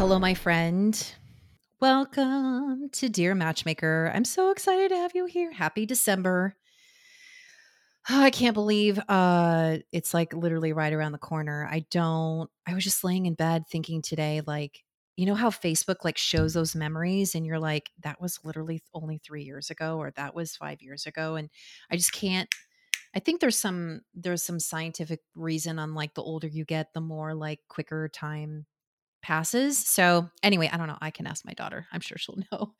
Hello, my friend. Welcome to Dear Matchmaker. I'm so excited to have you here. Happy December. Oh, I can't believe uh it's like literally right around the corner. I don't I was just laying in bed thinking today like you know how Facebook like shows those memories and you're like that was literally only 3 years ago or that was 5 years ago and I just can't I think there's some there's some scientific reason on like the older you get the more like quicker time passes. So, anyway, I don't know. I can ask my daughter. I'm sure she'll know.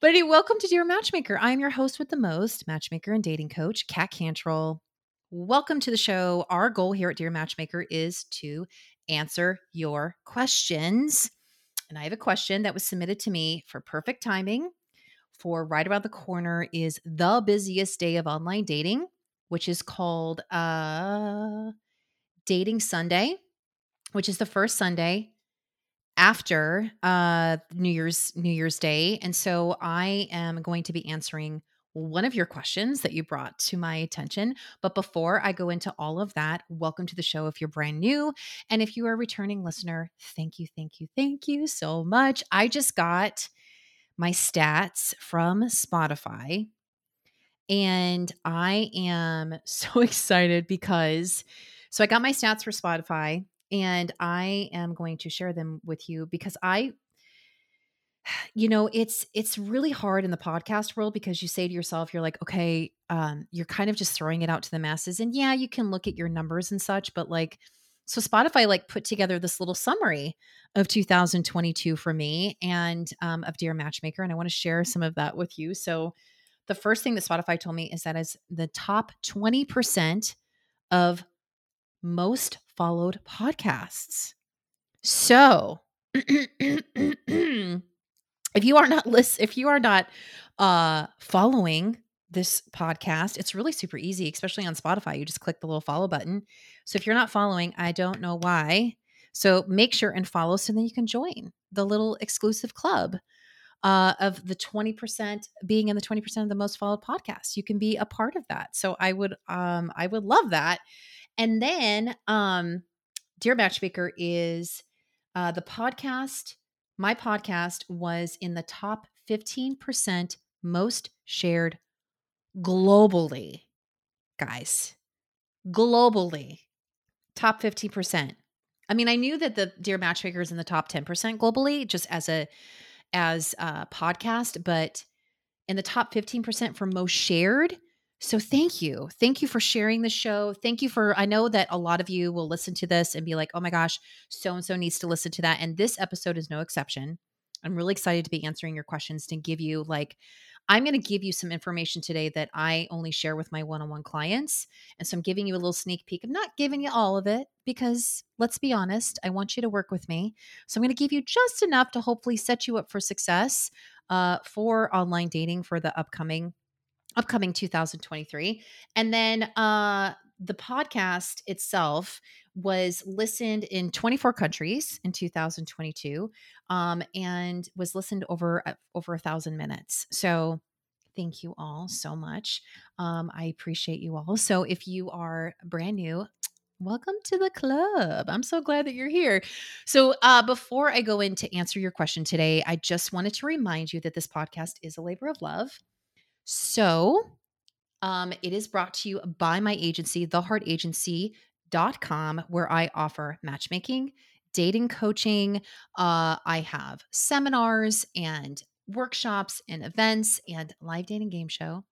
But anyway, welcome to Dear Matchmaker. I'm your host with the most, matchmaker and dating coach, Kat Cantrell. Welcome to the show. Our goal here at Dear Matchmaker is to answer your questions. And I have a question that was submitted to me for perfect timing. For right around the corner is the busiest day of online dating, which is called uh, Dating Sunday, which is the first Sunday after uh New Year's New Year's Day. And so I am going to be answering one of your questions that you brought to my attention. But before I go into all of that, welcome to the show if you're brand new. And if you are a returning listener, thank you, thank you, thank you so much. I just got my stats from Spotify. And I am so excited because so I got my stats for Spotify and I am going to share them with you because I you know it's it's really hard in the podcast world because you say to yourself you're like okay um you're kind of just throwing it out to the masses. And yeah you can look at your numbers and such but like so spotify like put together this little summary of 2022 for me and um, of dear matchmaker and i want to share some of that with you. So the first thing that spotify told me is that is the top 20% of most followed podcasts. So, if you are not list, if you are not uh, following this podcast, it's really super easy, especially on Spotify. You just click the little follow button. So if you're not following, I don't know why. So make sure and follow so then you can join the little exclusive club uh, of the 20% being in the 20% of the most followed podcasts. You can be a part of that. So I would um I would love that. And then um Dear Matchmaker is uh, the podcast. My podcast was in the top 15% most shared globally, guys. Globally, top 15%. I mean, I knew that the Dear Matchmaker is in the top 10% globally, just as a as a podcast, but in the top 15% for most shared, so thank you. Thank you for sharing the show. Thank you for I know that a lot of you will listen to this and be like, "Oh my gosh, so and so needs to listen to that." And this episode is no exception. I'm really excited to be answering your questions to give you like I'm going to give you some information today that I only share with my one-on-one clients. And so I'm giving you a little sneak peek. I'm not giving you all of it because let's be honest, I want you to work with me. So I'm going to give you just enough to hopefully set you up for success uh, for online dating for the upcoming upcoming 2023. And then uh, the podcast itself was listened in 24 countries in 2022 um, and was listened over uh, over a thousand minutes. So thank you all so much. Um, I appreciate you all. So if you are brand new, welcome to the club. I'm so glad that you're here. So, uh, before I go in to answer your question today, I just wanted to remind you that this podcast is a labor of love. So, um, it is brought to you by my agency, theheartagency.com, where I offer matchmaking, dating coaching. Uh, I have seminars and workshops and events and live dating game show.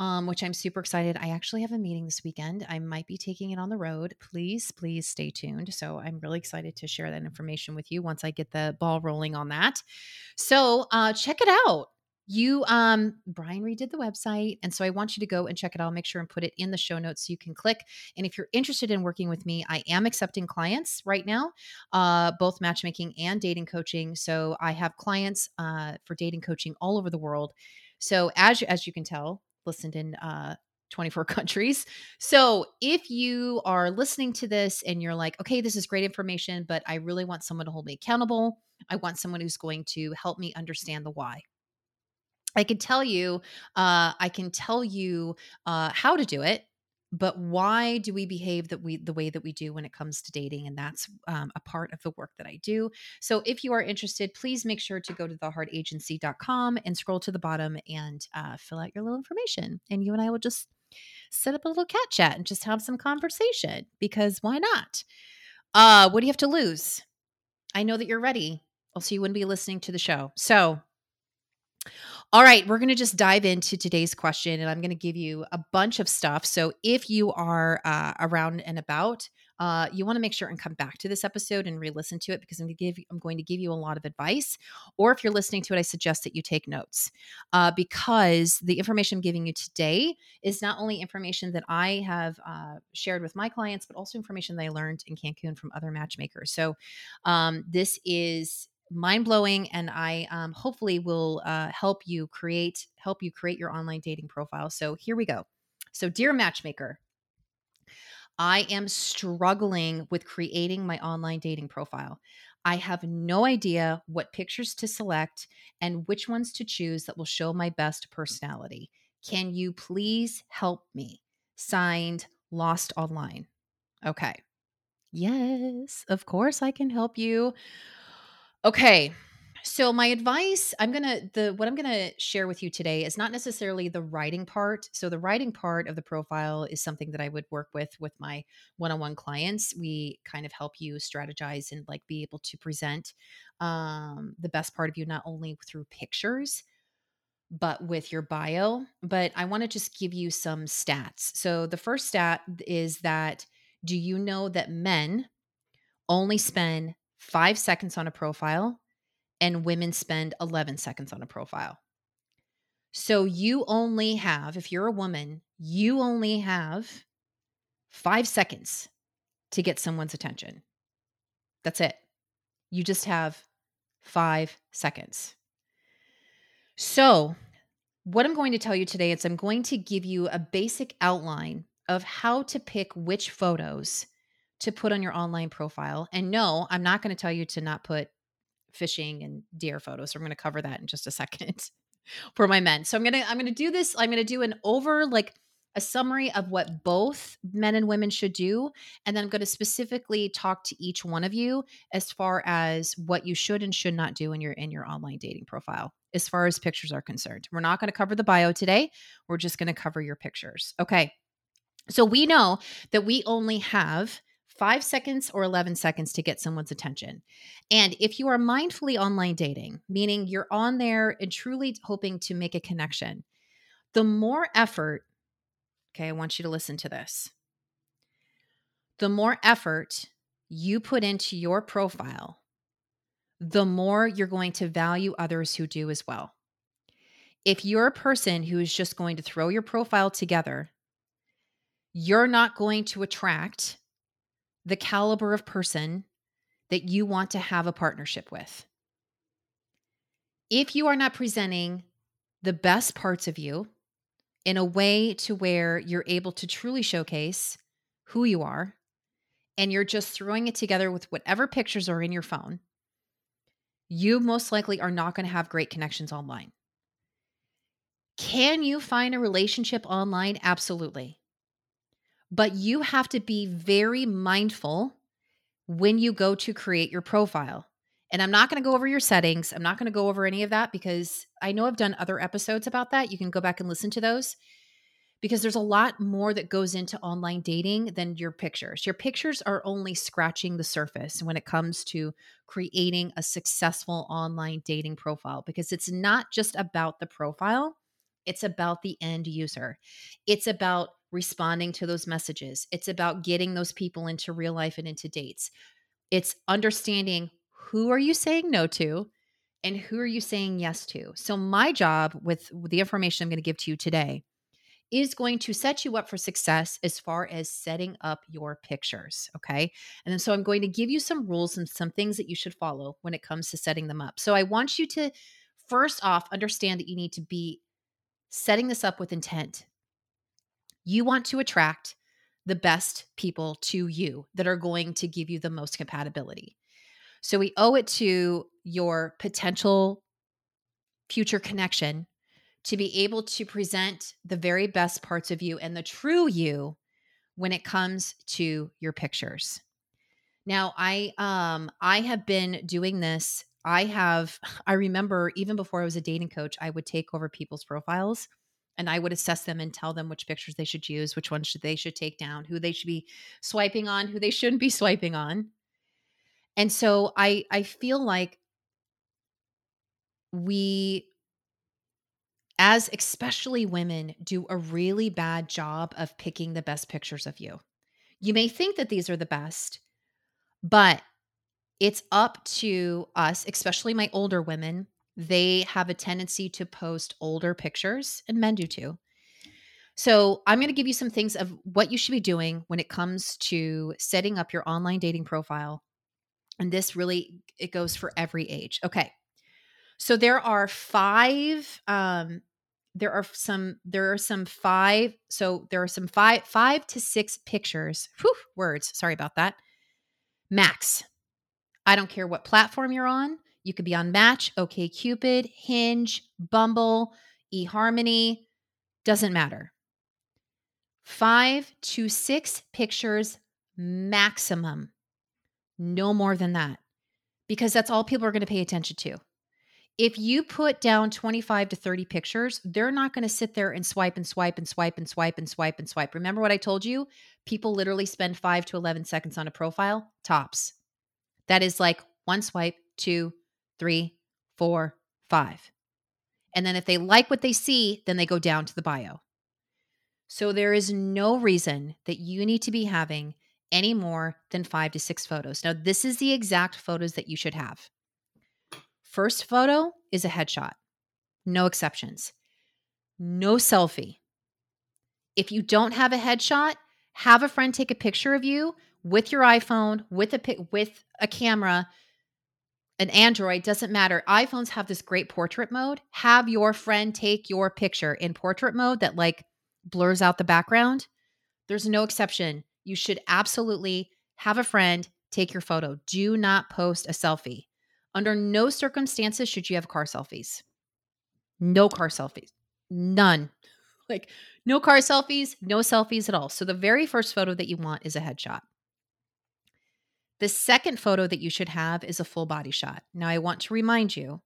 Um, which I'm super excited. I actually have a meeting this weekend. I might be taking it on the road. Please, please stay tuned. So I'm really excited to share that information with you once I get the ball rolling on that. So uh, check it out you um brian redid the website and so i want you to go and check it out I'll make sure and put it in the show notes so you can click and if you're interested in working with me i am accepting clients right now uh both matchmaking and dating coaching so i have clients uh for dating coaching all over the world so as as you can tell listened in uh 24 countries. So, if you are listening to this and you're like, okay, this is great information, but I really want someone to hold me accountable, I want someone who's going to help me understand the why. I can tell you, uh, I can tell you uh, how to do it. but why do we behave that we the way that we do when it comes to dating and that's um, a part of the work that i do. So if you are interested please make sure to go to theheartagency.com and scroll to the bottom and uh, fill out your little information and you and i will just set up a little Kat chat and just have some conversation because why not? Uh what do you have to lose? I know that you're ready. Else you wouldn't be listening to the show. So all right, we're going to just dive into today's question, and I'm going to give you a bunch of stuff. So if you are uh, around and about, uh, you want to make sure and come back to this episode and re-listen to it because I'm going to give I'm going to give you a lot of advice. Or if you're listening to it, I suggest that you take notes uh, because the information I'm giving you today is not only information that I have uh, shared with my clients, but also information that I learned in Cancun from other matchmakers. So um, this is mind blowing, and I um, hopefully will uh, help you create help you create your online dating profile. So here we go. So, dear matchmaker, I am struggling with creating my online dating profile. I have no idea what pictures to select and which ones to choose that will show my best personality. Can you please help me? Signed, Lost Online. Okay. Yes, of course I can help you. Okay. So my advice, I'm going to the what I'm going to share with you today is not necessarily the writing part. So the writing part of the profile is something that I would work with with my one-on-one clients. We kind of help you strategize and like be able to present um the best part of you not only through pictures but with your bio. But I want to just give you some stats. So the first stat is that do you know that men only spend five seconds on a profile, and women spend 11 seconds on a profile. So you only have, if you're a woman, you only have five seconds to get someone's attention. That's it. You just have five seconds. So, what I'm going to tell you today is I'm going to give you a basic outline of how to pick which photos to put on your online profile. And no, I'm not going to tell you to not put fishing and deer photos. So I'm going to cover that in just a second for my men. So I'm going to I'm going to do this I'm going to do an over like a summary of what both men and women should do and then I'm going to specifically talk to each one of you as far as what you should and should not do in your in your online dating profile as far as pictures are concerned. We're not going to cover the bio today. We're just going to cover your pictures. Okay. So we know that we only have five seconds or 11 seconds to get someone's attention. And if you are mindfully online dating, meaning you're on there and truly hoping to make a connection, the more effort, okay, I want you to listen to this. The more effort you put into your profile, the more you're going to value others who do as well. If you're a person who is just going to throw your profile together, you're not going to attract the caliber of person that you want to have a partnership with. If you are not presenting the best parts of you in a way to where you're able to truly showcase who you are, and you're just throwing it together with whatever pictures are in your phone, you most likely are not going to have great connections online. Can you find a relationship online? Absolutely. But you have to be very mindful when you go to create your profile. And I'm not going to go over your settings. I'm not going to go over any of that because I know I've done other episodes about that. You can go back and listen to those because there's a lot more that goes into online dating than your pictures. Your pictures are only scratching the surface when it comes to creating a successful online dating profile because it's not just about the profile, it's about the end user. It's about responding to those messages. It's about getting those people into real life and into dates. It's understanding who are you saying no to and who are you saying yes to. So my job with the information I'm going to give to you today is going to set you up for success as far as setting up your pictures. Okay. And then so I'm going to give you some rules and some things that you should follow when it comes to setting them up. So I want you to first off understand that you need to be setting this up with intent. You want to attract the best people to you that are going to give you the most compatibility. So we owe it to your potential future connection to be able to present the very best parts of you and the true you when it comes to your pictures. Now, I um I have been doing this. I have I remember even before I was a dating coach, I would take over people's profiles and I would assess them and tell them which pictures they should use, which ones should they should take down, who they should be swiping on, who they shouldn't be swiping on. And so I I feel like we as especially women do a really bad job of picking the best pictures of you. You may think that these are the best, but it's up to us, especially my older women. They have a tendency to post older pictures, and men do too. So, I'm going to give you some things of what you should be doing when it comes to setting up your online dating profile. And this really it goes for every age. Okay. So there are five um there are some there are some five so there are some five five to six pictures whew, words sorry about that max i don't care what platform you're on you could be on match OkCupid hinge bumble eharmony doesn't matter five to six pictures maximum no more than that because that's all people are going to pay attention to if you put down 25 to 30 pictures, they're not going to sit there and swipe and swipe and swipe and swipe and swipe and swipe. Remember what I told you? People literally spend five to 11 seconds on a profile, tops. That is like one swipe, two, three, four, five. And then if they like what they see, then they go down to the bio. So there is no reason that you need to be having any more than five to six photos. Now, this is the exact photos that you should have. First photo is a headshot, no exceptions. No selfie. If you don't have a headshot, have a friend take a picture of you with your iPhone, with a with a camera, an Android, doesn't matter. iPhones have this great portrait mode. Have your friend take your picture in portrait mode that like blurs out the background. There's no exception. You should absolutely have a friend take your photo. Do not post a selfie. Under no circumstances should you have car selfies. No car selfies. None. Like no car selfies, no selfies at all. So the very first photo that you want is a headshot. The second photo that you should have is a full body shot. Now, I want to remind you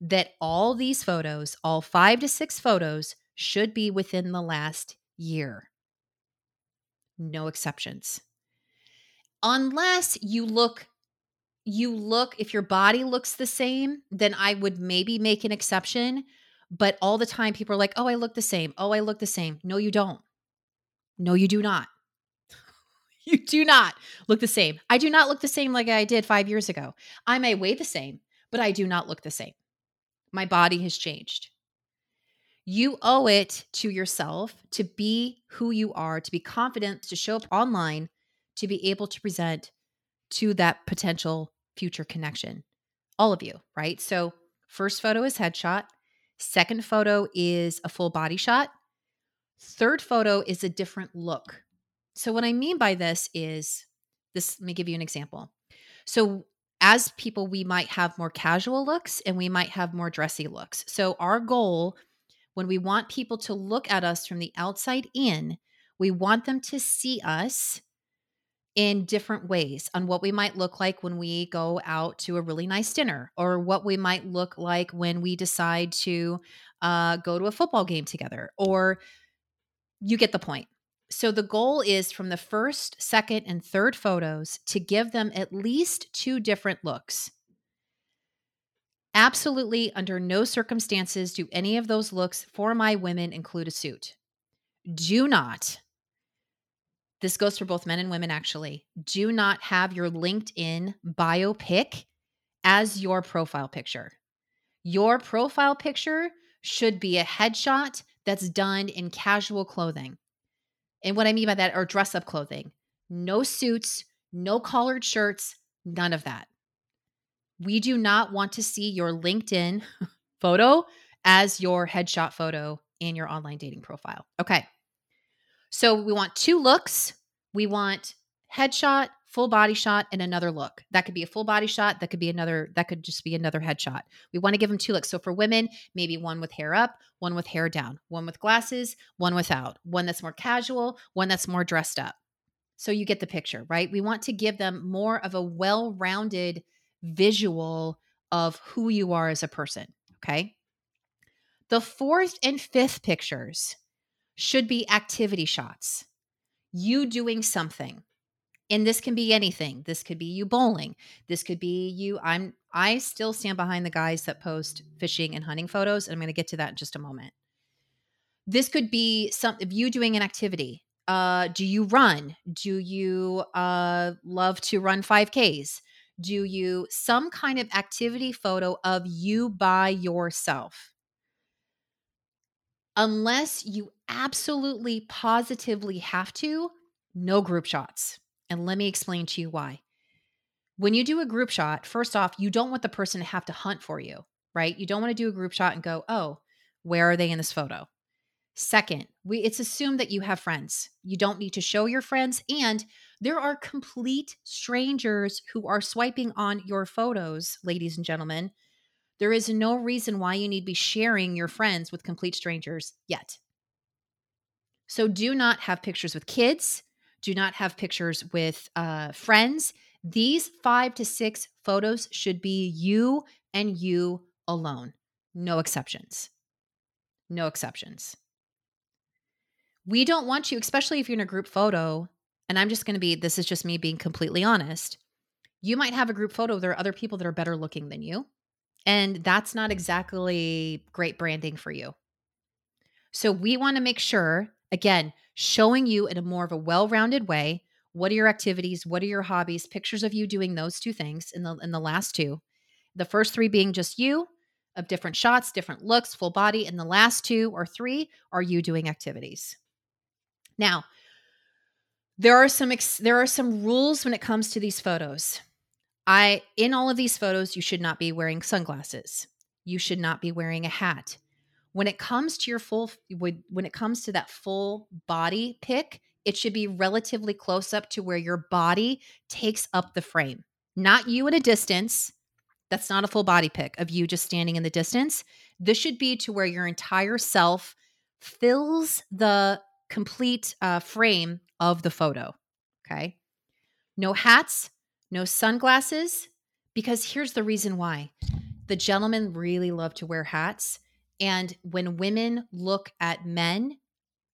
that all these photos, all five to six photos, should be within the last year. No exceptions. Unless you look you look, if your body looks the same, then I would maybe make an exception. But all the time, people are like, oh, I look the same. Oh, I look the same. No, you don't. No, you do not. You do not look the same. I do not look the same like I did five years ago. I may weigh the same, but I do not look the same. My body has changed. You owe it to yourself to be who you are, to be confident, to show up online, to be able to present to that potential future connection. All of you, right? So, first photo is headshot. Second photo is a full body shot. Third photo is a different look. So, what I mean by this is this, let me give you an example. So, as people, we might have more casual looks and we might have more dressy looks. So, our goal when we want people to look at us from the outside in, we want them to see us in different ways on what we might look like when we go out to a really nice dinner or what we might look like when we decide to uh, go to a football game together or you get the point so the goal is from the first second and third photos to give them at least two different looks absolutely under no circumstances do any of those looks for my women include a suit do not this goes for both men and women actually. Do not have your LinkedIn bio pic as your profile picture. Your profile picture should be a headshot that's done in casual clothing. And what I mean by that are dress up clothing. No suits, no collared shirts, none of that. We do not want to see your LinkedIn photo as your headshot photo in your online dating profile. Okay. So we want two looks. We want headshot, full body shot, and another look. That could be a full body shot. That could be another, that could just be another headshot. We want to give them two looks. So for women, maybe one with hair up, one with hair down, one with glasses, one without, one that's more casual, one that's more dressed up. So you get the picture, right? We want to give them more of a well rounded visual of who you are as a person. Okay. The fourth and fifth pictures should be activity shots. You doing something. And this can be anything. This could be you bowling. This could be you. I'm I still stand behind the guys that post fishing and hunting photos. And I'm going to get to that in just a moment. This could be some of you doing an activity. Uh, do you run? Do you uh, love to run 5Ks? Do you some kind of activity photo of you by yourself? Unless you absolutely positively have to, no group shots. And let me explain to you why. When you do a group shot, first off, you don't want the person to have to hunt for you, right? You don't want to do a group shot and go, oh, where are they in this photo? Second, we it's assumed that you have friends. You don't need to show your friends and there are complete strangers who are swiping on your photos, ladies and gentlemen. There is no reason why you need to be sharing your friends with complete strangers yet. So do not have pictures with kids. Do not have pictures with uh, friends. These five to six photos should be you and you alone. No exceptions. No exceptions we don't want you, especially if you're in a group photo. And I'm just going to be, this is just me being completely honest. You might have a group photo. There are other people that are better looking than you. And that's not exactly great branding for you. So we want to make sure, again, showing you in a more of a well rounded way. What are your activities? What are your hobbies? Pictures of you doing those two things in the in the last two. The first three being just you of different shots, different looks, full body, and the last two or three are you doing activities. Now, there are some ex- there are some rules when it comes to these photos. I in all of these photos you should not be wearing sunglasses. You should not be wearing a hat. When it comes to your full when it comes to that full body pick it should be relatively close up to where your body takes up the frame. Not you at a distance. That's not a full body pick of you just standing in the distance. This should be to where your entire self fills the complete uh, frame of the photo. Okay. No hats, no sunglasses, because here's the reason why. The gentlemen really love to wear hats. And when women look at men,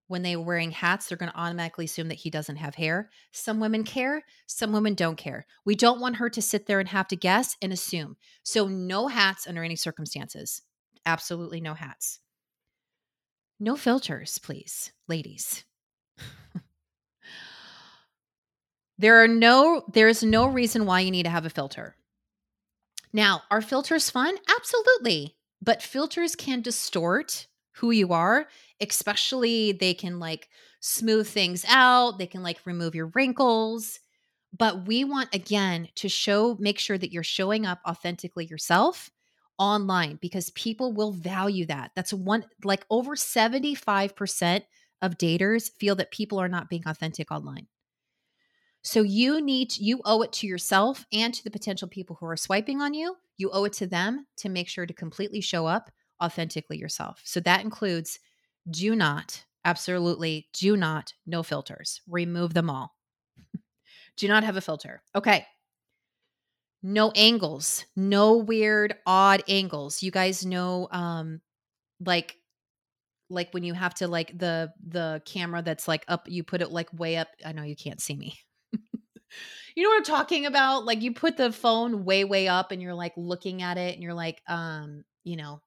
when they're wearing hats, they're going to automatically assume that he doesn't have hair. Some women care, some women don't care. We don't want her to sit there and have to guess and assume. So, no hats under any circumstances. Absolutely no hats. No filters, please, ladies. there are no there is no reason why you need to have a filter. Now, are filters fun? Absolutely. But filters can distort who you are, especially they can like smooth things out, they can like remove your wrinkles. But we want again to show make sure that you're showing up authentically yourself online because people will value that. That's one, like over 75% of daters feel that people are not being authentic online. So you need, you owe it to yourself and to the potential people who are swiping on you. You owe it to them to make sure to completely show up authentically yourself. So that includes do not, absolutely do not, no filters, remove them all. do not have a filter. Okay no angles, no weird odd angles. You guys know um like like when you have to like the the camera that's like up you put it like way up. I know you can't see me. You know what I'm talking about? Like you put the phone way way up and you're like looking at it and you're like um, you know,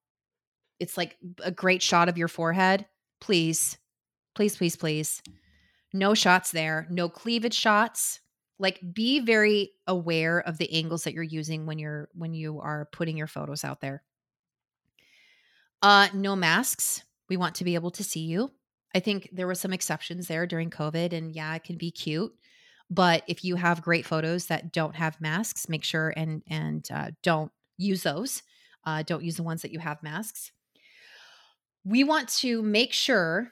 it's like a great shot of your forehead. Please. Please, please, please. No shots there. No cleavage shots like be very aware of the angles that you're using when you're when you are putting your photos out there uh no masks we want to be able to see you i think there were some exceptions there during covid and yeah it can be cute but if you have great photos that don't have masks make sure and and uh, don't use those uh, don't use the ones that you have masks we want to make sure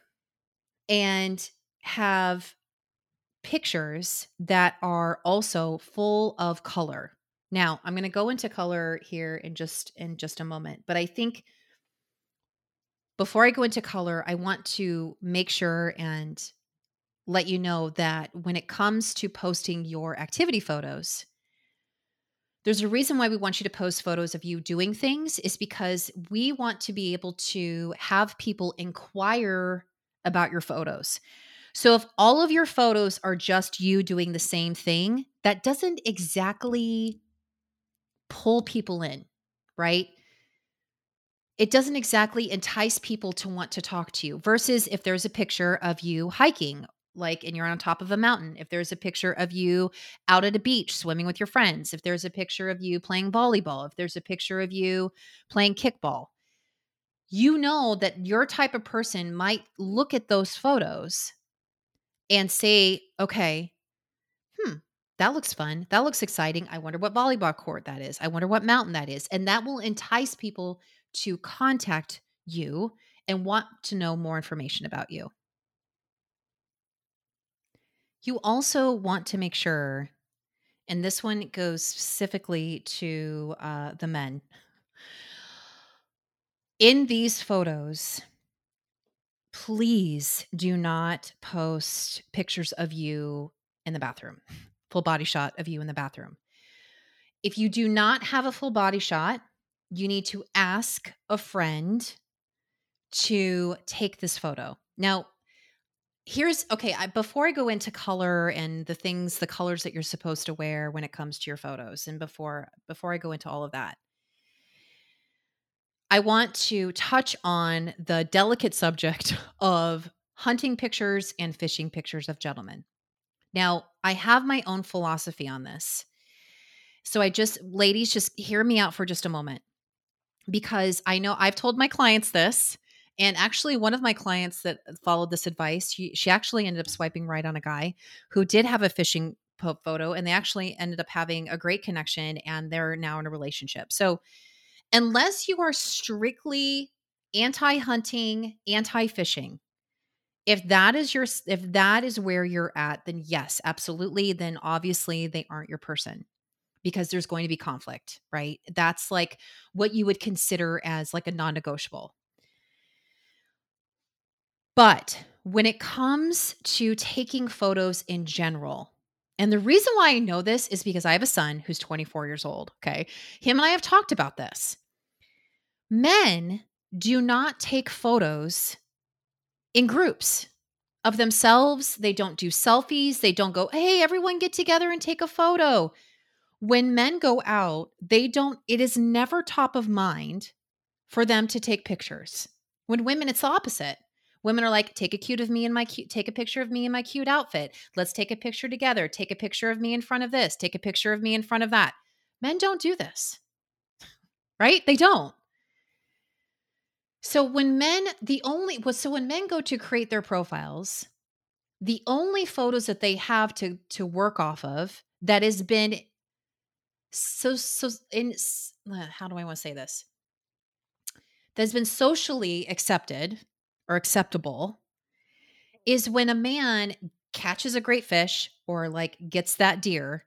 and have pictures that are also full of color. Now, I'm going to go into color here in just in just a moment, but I think before I go into color, I want to make sure and let you know that when it comes to posting your activity photos, there's a reason why we want you to post photos of you doing things is because we want to be able to have people inquire about your photos. So if all of your photos are just you doing the same thing, that doesn't exactly pull people in, right? It doesn't exactly entice people to want to talk to you versus if there's a picture of you hiking like and you're on top of a mountain if there's a picture of you out at a beach swimming with your friends if there's a picture of you playing volleyball if there's a picture of you playing kickball you know that your type of person might look at those photos and say okay hmm that looks fun. That looks exciting. I wonder what volleyball court that is. I wonder what mountain that is. And that will entice people to contact you and want to know more information about you. You also want to make sure, and this one goes specifically to uh, the men. In these photos, please do not post pictures of you in the bathroom full body shot of you in the bathroom. If you do not have a full body shot, you need to ask a friend to take this photo. Now, here's okay, I, before I go into color and the things the colors that you're supposed to wear when it comes to your photos and before before I go into all of that. I want to touch on the delicate subject of hunting pictures and fishing pictures of gentlemen. Now, I have my own philosophy on this. So I just, ladies, just hear me out for just a moment because I know I've told my clients this. And actually, one of my clients that followed this advice, she, she actually ended up swiping right on a guy who did have a fishing photo, and they actually ended up having a great connection, and they're now in a relationship. So, unless you are strictly anti hunting, anti fishing, if that is your if that is where you're at then yes absolutely then obviously they aren't your person because there's going to be conflict right that's like what you would consider as like a non-negotiable but when it comes to taking photos in general and the reason why I know this is because I have a son who's 24 years old. Okay. Him and I have talked about this. Men do not take photos in groups of themselves. They don't do selfies. They don't go, hey, everyone get together and take a photo. When men go out, they don't, it is never top of mind for them to take pictures. When women, it's the opposite. Women are like, take a cute of me in my cute, take a picture of me in my cute outfit. Let's take a picture together. Take a picture of me in front of this. Take a picture of me in front of that. Men don't do this, right? They don't. So when men, the only so when men go to create their profiles, the only photos that they have to to work off of that has been so so in uh, how do I want to say this? That's been socially accepted or acceptable is when a man catches a great fish or like gets that deer.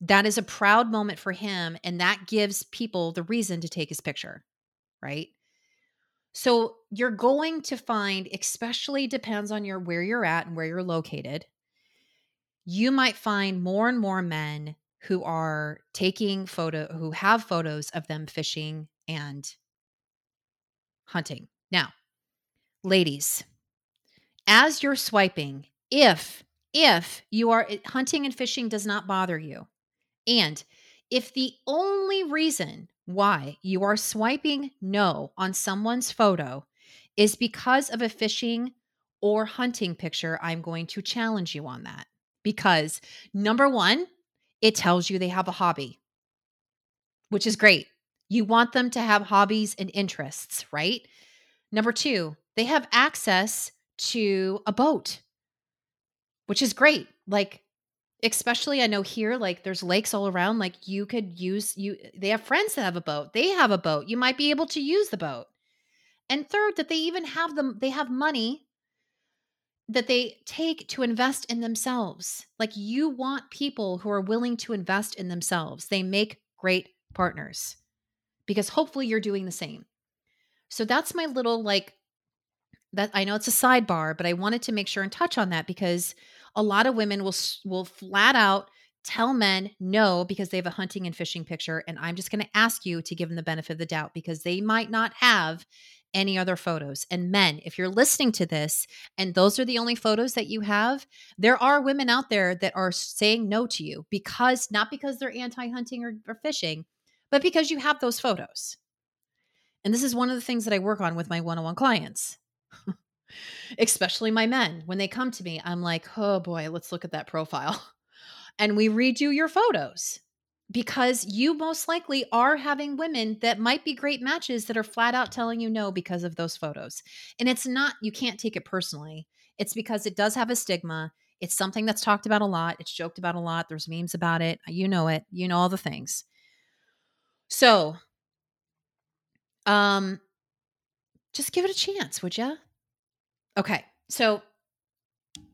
That is a proud moment for him and that gives people the reason to take his picture, right? So you're going to find, especially depends on your where you're at and where you're located. You might find more and more men who are taking photo who have photos of them fishing and hunting. Now, ladies, as you're swiping, if if you are eh, hunting and fishing does not bother you, and if the only reason why you are swiping no on someone's photo is because of a fishing or hunting picture, I'm going to challenge you on that. Because number one, it tells you they have a hobby, which is great. You want them to have hobbies and interests, right? Number two, they have access to a boat, which is great. Like especially i know here like there's lakes all around like you could use you they have friends that have a boat they have a boat you might be able to use the boat and third that they even have them they have money that they take to invest in themselves. Like you want people who are willing to invest in themselves. They make great partners because hopefully you're doing the same. So that's my little like that I know it's a sidebar, but I wanted to make sure and touch on that because a lot of women will will flat out tell men no because they have a hunting and fishing picture and I'm just going to ask you to give them the benefit of the doubt because they might not have any other photos. And men, if you're listening to this and those are the only photos that you have, there are women out there that are saying no to you because not because they're anti hunting or, or fishing, but because you have those photos. And this is one of the things that I work on with my one on one clients, especially my men. When they come to me, I'm like, oh boy, let's look at that profile. And we redo your photos because you most likely are having women that might be great matches that are flat out telling you no because of those photos. And it's not, you can't take it personally. It's because it does have a stigma. It's something that's talked about a lot. It's joked about a lot. There's memes about it. You know it. You know all the things. So, um, just give it a chance, would you? Okay. So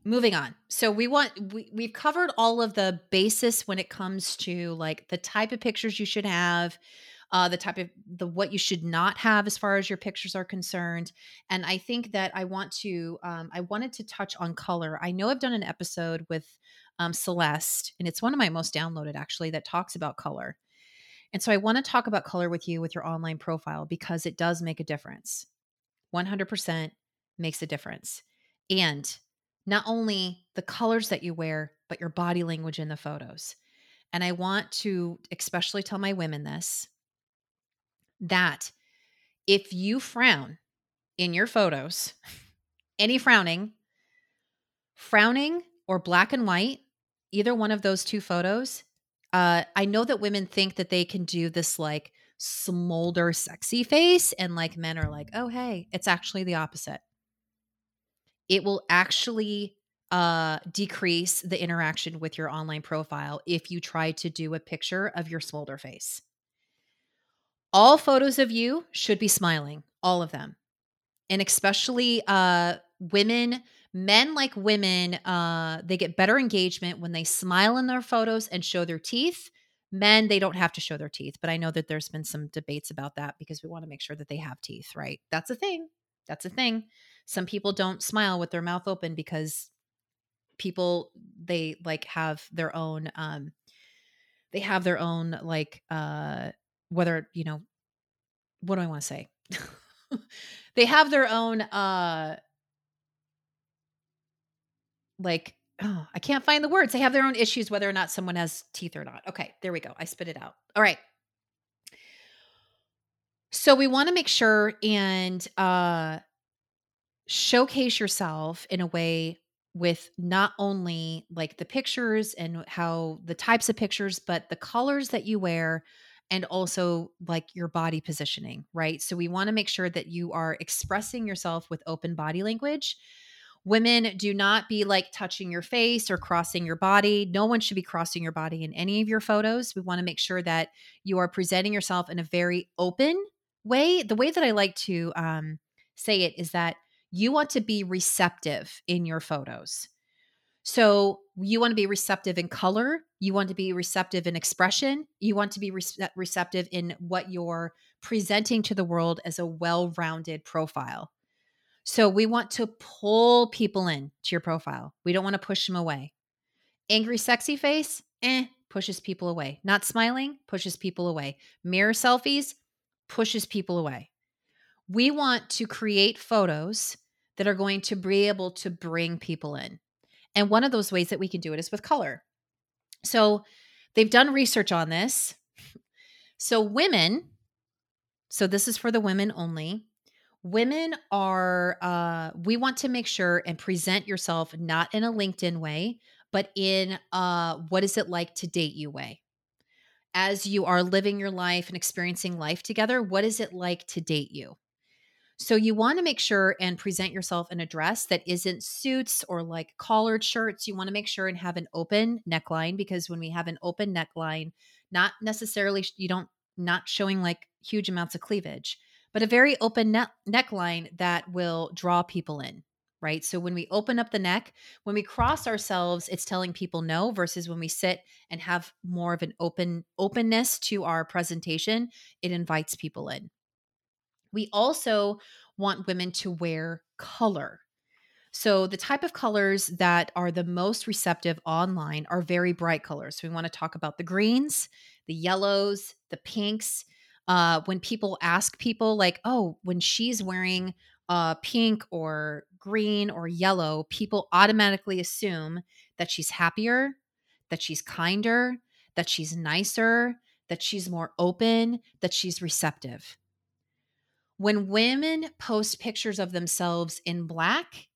moving on so we want we, we've covered all of the basis when it comes to like the type of pictures you should have uh the type of the what you should not have as far as your pictures are concerned and i think that i want to um i wanted to touch on color i know i've done an episode with um celeste and it's one of my most downloaded actually that talks about color and so i want to talk about color with you with your online profile because it does make a difference 100% makes a difference and not only the colors that you wear, but your body language in the photos. And I want to especially tell my women this that if you frown in your photos, any frowning, frowning or black and white, either one of those two photos, uh, I know that women think that they can do this like smolder sexy face, and like men are like, oh, hey, it's actually the opposite it will actually uh, decrease the interaction with your online profile if you try to do a picture of your smolder face. All photos of you should be smiling, all of them. And especially uh, women, men like women, uh, they get better engagement when they smile in their photos and show their teeth. Men, they don't have to show their teeth, but I know that there's been some debates about that because we want to make sure that they have teeth, right? That's a thing. That's a thing. Some people don't smile with their mouth open because people they like have their own um they have their own like uh whether you know what do I want to say? they have their own uh like oh, I can't find the words. They have their own issues whether or not someone has teeth or not. Okay, there we go. I spit it out. All right. So we want to make sure and uh showcase yourself in a way with not only like the pictures and how the types of pictures, but the colors that you wear and also like your body positioning, right? So we want to make sure that you are expressing yourself with open body language. Women do not be like touching your face or crossing your body. No one should be crossing your body in any of your photos. We want to make sure that you are presenting yourself in a very open way. The way that I like to um, say it is that you want to be receptive in your photos. So you want to be receptive in color, you want to be receptive in expression, you want to be re- receptive in what you're presenting to the world as a well-rounded profile. So we want to pull people in to your profile. We don't want to push them away. Angry sexy face, eh, pushes people away. Not smiling pushes people away. Mirror selfies pushes people away. We want to create photos that are going to be able to bring people in. And one of those ways that we can do it is with color. So they've done research on this. So, women, so this is for the women only. Women are, uh, we want to make sure and present yourself not in a LinkedIn way, but in uh, what is it like to date you way. As you are living your life and experiencing life together, what is it like to date you? So you want to make sure and present yourself in a dress that isn't suits or like collared shirts. You want to make sure and have an open neckline because when we have an open neckline, not necessarily you don't not showing like huge amounts of cleavage, but a very open neck neckline that will draw people in, right? So when we open up the neck, when we cross ourselves, it's telling people no versus when we sit and have more of an open openness to our presentation, it invites people in. We also want women to wear color. So, the type of colors that are the most receptive online are very bright colors. So we want to talk about the greens, the yellows, the pinks. Uh, when people ask people, like, oh, when she's wearing uh, pink or green or yellow, people automatically assume that she's happier, that she's kinder, that she's nicer, that she's more open, that she's receptive. When women post pictures of themselves in black,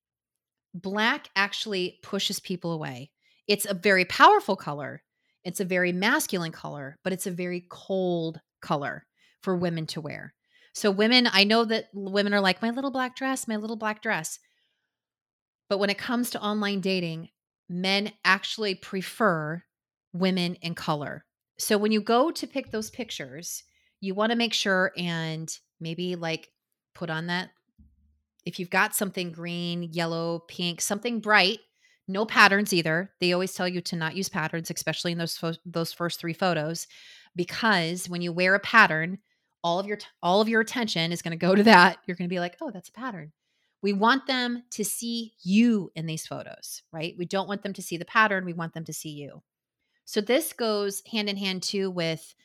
black actually pushes people away. It's a very powerful color. It's a very masculine color, but it's a very cold color for women to wear. So, women, I know that women are like, my little black dress, my little black dress. But when it comes to online dating, men actually prefer women in color. So, when you go to pick those pictures, you want to make sure and maybe like put on that if you've got something green, yellow, pink, something bright, no patterns either. They always tell you to not use patterns, especially in those fo- those first three photos, because when you wear a pattern, all of your t- all of your attention is going to go to that. You're going to be like, "Oh, that's a pattern." We want them to see you in these photos, right? We don't want them to see the pattern. We want them to see you. So this goes hand in hand too with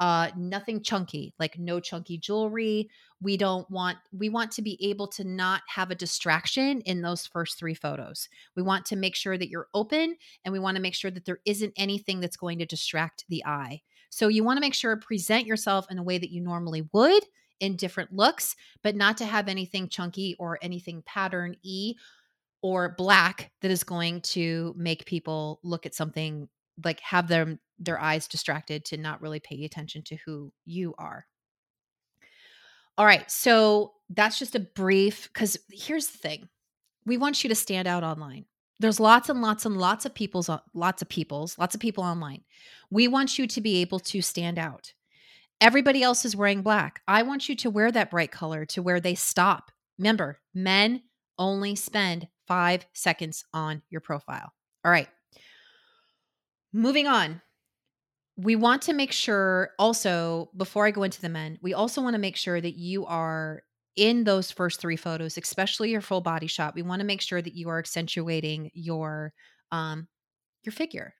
uh, nothing chunky, like no chunky jewelry. We don't want, we want to be able to not have a distraction in those first three photos. We want to make sure that you're open and we want to make sure that there isn't anything that's going to distract the eye. So you want to make sure to present yourself in a way that you normally would in different looks, but not to have anything chunky or anything pattern E or black that is going to make people look at something like have them their eyes distracted to not really pay attention to who you are. All right, so that's just a brief cuz here's the thing. We want you to stand out online. There's lots and lots and lots of people's uh, lots of people's, lots of people online. We want you to be able to stand out. Everybody else is wearing black. I want you to wear that bright color to where they stop. Remember, men only spend 5 seconds on your profile. All right. Moving on. We want to make sure also, before I go into the men, we also want to make sure that you are in those first three photos, especially your full body shot. We want to make sure that you are accentuating your um your figure.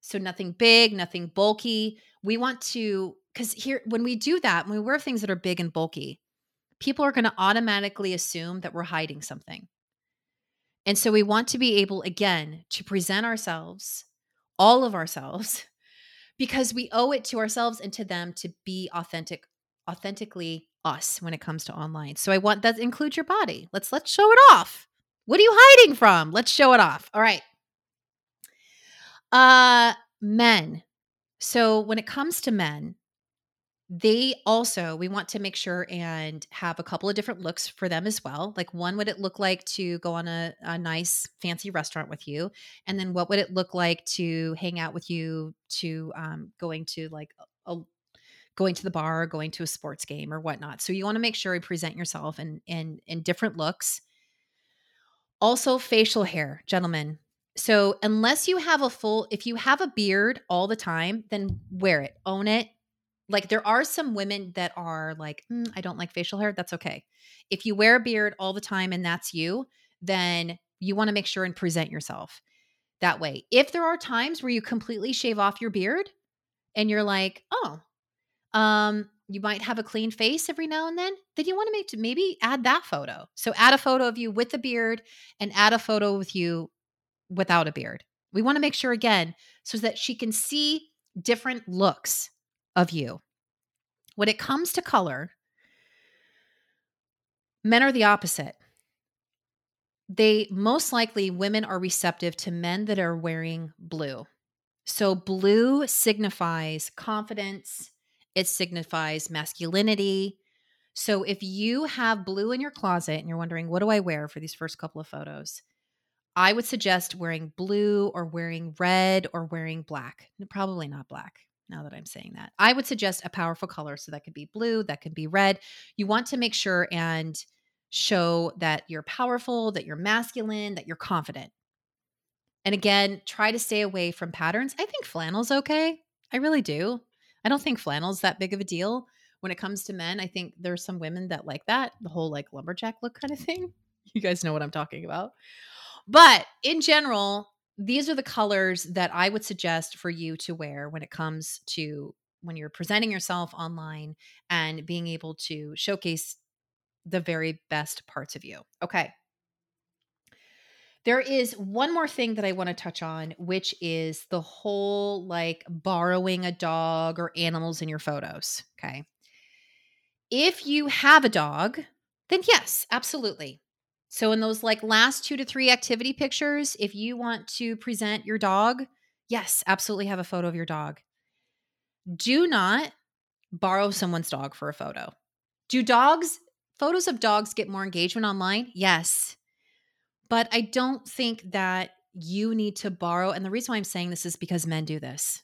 So nothing big, nothing bulky. We want to because here when we do that, when we wear things that are big and bulky, people are going to automatically assume that we're hiding something. And so we want to be able again to present ourselves all of ourselves because we owe it to ourselves and to them to be authentic authentically us when it comes to online. So I want that include your body. Let's let's show it off. What are you hiding from? Let's show it off. All right. Uh men. So when it comes to men, they also we want to make sure and have a couple of different looks for them as well like one would it look like to go on a, a nice fancy restaurant with you and then what would it look like to hang out with you to um, going to like going to the bar or going to a sports game or whatnot. So you want to make sure you present yourself in in in different looks. Also facial hair gentlemen. So unless you have a full if you have a beard all the time then wear it own it. Like there are some women that are like mm, i don't like facial hair that's okay. If you wear a beard all the time and that's you then you want to make sure and present yourself that way. If there are times where you completely shave off your beard and you're like oh um you might have a clean face every now and then then you want to make to maybe add that photo so add a photo of you with a beard and add a photo with you without a beard we want to make sure again so that she can see different looks of you. When it comes to color, men are the opposite. They most likely, women are receptive to men that are wearing blue. So, blue signifies confidence, it signifies masculinity. So, if you have blue in your closet and you're wondering, what do I wear for these first couple of photos? I would suggest wearing blue or wearing red or wearing black. Probably not black now that I'm saying that. I would suggest a powerful color. So that could be blue, that could be red. You want to make sure and show that you're powerful, that you're masculine, that you're confident. And again, try to stay away from patterns. I think flannel's okay. I really do. I don't think flannel's that big of a deal when it comes to men. I think there's some women that like that, the whole like lumberjack look kind of thing. You guys know what I'm talking about. But in general, these are the colors that I would suggest for you to wear when it comes to when you're presenting yourself online and being able to showcase the very best parts of you. Okay. There is one more thing that I want to touch on, which is the whole like borrowing a dog or animals in your photos. Okay. If you have a dog, then yes, absolutely. So, in those like last two to three activity pictures, if you want to present your dog, yes, absolutely have a photo of your dog. Do not borrow someone's dog for a photo. Do dogs, photos of dogs get more engagement online? Yes. But I don't think that you need to borrow. And the reason why I'm saying this is because men do this.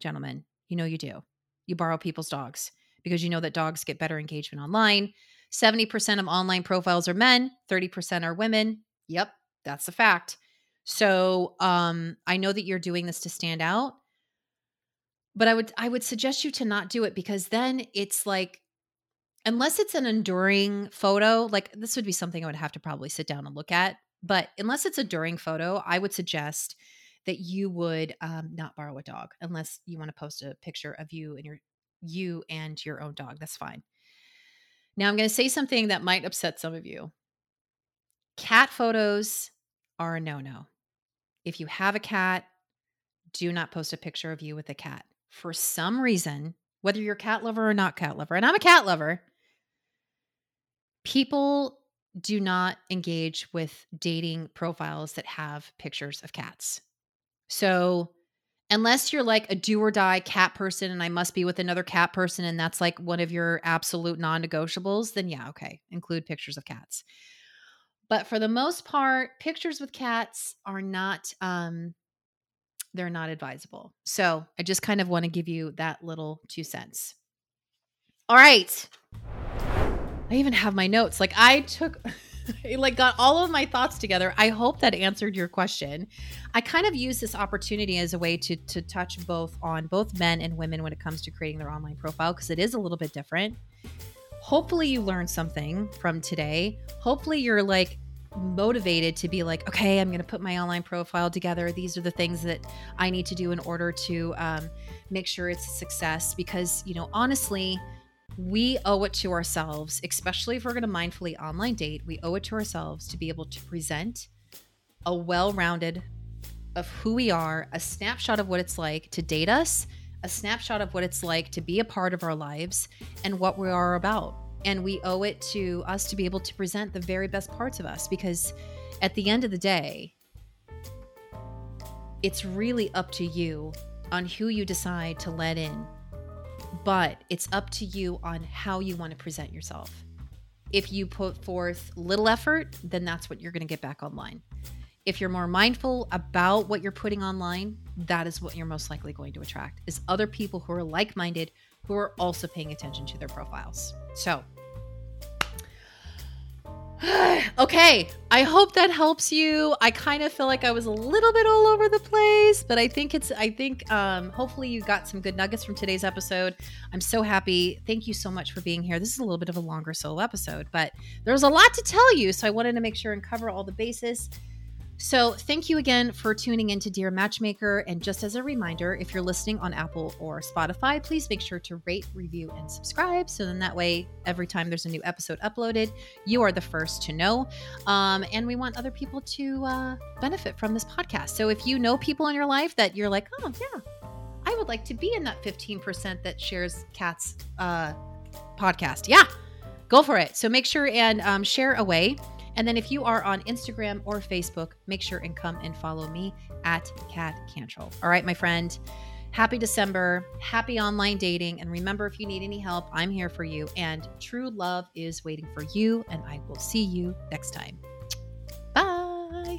Gentlemen, you know you do. You borrow people's dogs because you know that dogs get better engagement online. 70% of online profiles are men, 30% are women. Yep, that's a fact. So, um I know that you're doing this to stand out. But I would I would suggest you to not do it because then it's like unless it's an enduring photo, like this would be something I would have to probably sit down and look at, but unless it's a during photo, I would suggest that you would um, not borrow a dog unless you want to post a picture of you and your you and your own dog. That's fine. Now, I'm going to say something that might upset some of you. Cat photos are a no no. If you have a cat, do not post a picture of you with a cat. For some reason, whether you're a cat lover or not cat lover, and I'm a cat lover, people do not engage with dating profiles that have pictures of cats. So unless you're like a do or die cat person and I must be with another cat person and that's like one of your absolute non negotiables, then yeah, okay, include pictures of cats. But for the most part, pictures with cats are not um they're not advisable. So, I just kind of want to give you that little two cents. All right. I even have my notes. Like I took like got all of my thoughts together. I hope that answered your question. I kind of use this opportunity as a way to to touch both on both men and women when it comes to creating their online profile because it is a little bit different. Hopefully you learned something from today. Hopefully you're like motivated to be like, okay, I'm going to put my online profile together. These are the things that I need to do in order to um, make sure it's a success. Because, you know, honestly, we owe it to ourselves, especially if we're going to mindfully online date, we owe it to ourselves to be able to present a well rounded of who we are, a snapshot of what it's like to date us, a snapshot of what it's like to be a part of our lives and what we are about. And we owe it to us to be able to present the very best parts of us because at the end of the day, it's really up to you on who you decide to let in but it's up to you on how you want to present yourself. If you put forth little effort, then that's what you're going to get back online. If you're more mindful about what you're putting online, that is what you're most likely going to attract is other people who are like-minded who are also paying attention to their profiles. So, okay, I hope that helps you. I kind of feel like I was a little bit all over the place, but I think it's I think um hopefully you got some good nuggets from today's episode. I'm so happy. Thank you so much for being here. This is a little bit of a longer solo episode, but there's a lot to tell you, so I wanted to make sure and cover all the bases. So, thank you again for tuning in to Dear Matchmaker. And just as a reminder, if you're listening on Apple or Spotify, please make sure to rate, review, and subscribe. So then that way, every time there's a new episode uploaded, you are the first to know. Um, and we want other people to uh, benefit from this podcast. So, if you know people in your life that you're like, oh, yeah, I would like to be in that 15% that shares Kat's uh, podcast. Yeah, go for it. So, make sure and um, share away. And then if you are on Instagram or Facebook, make sure and come and follow me at Kat Cantrell. All right, my friend. Happy December. Happy online dating. And remember, if you need any help, I'm here for you. And true love is waiting for you. And I will see you next time. Bye.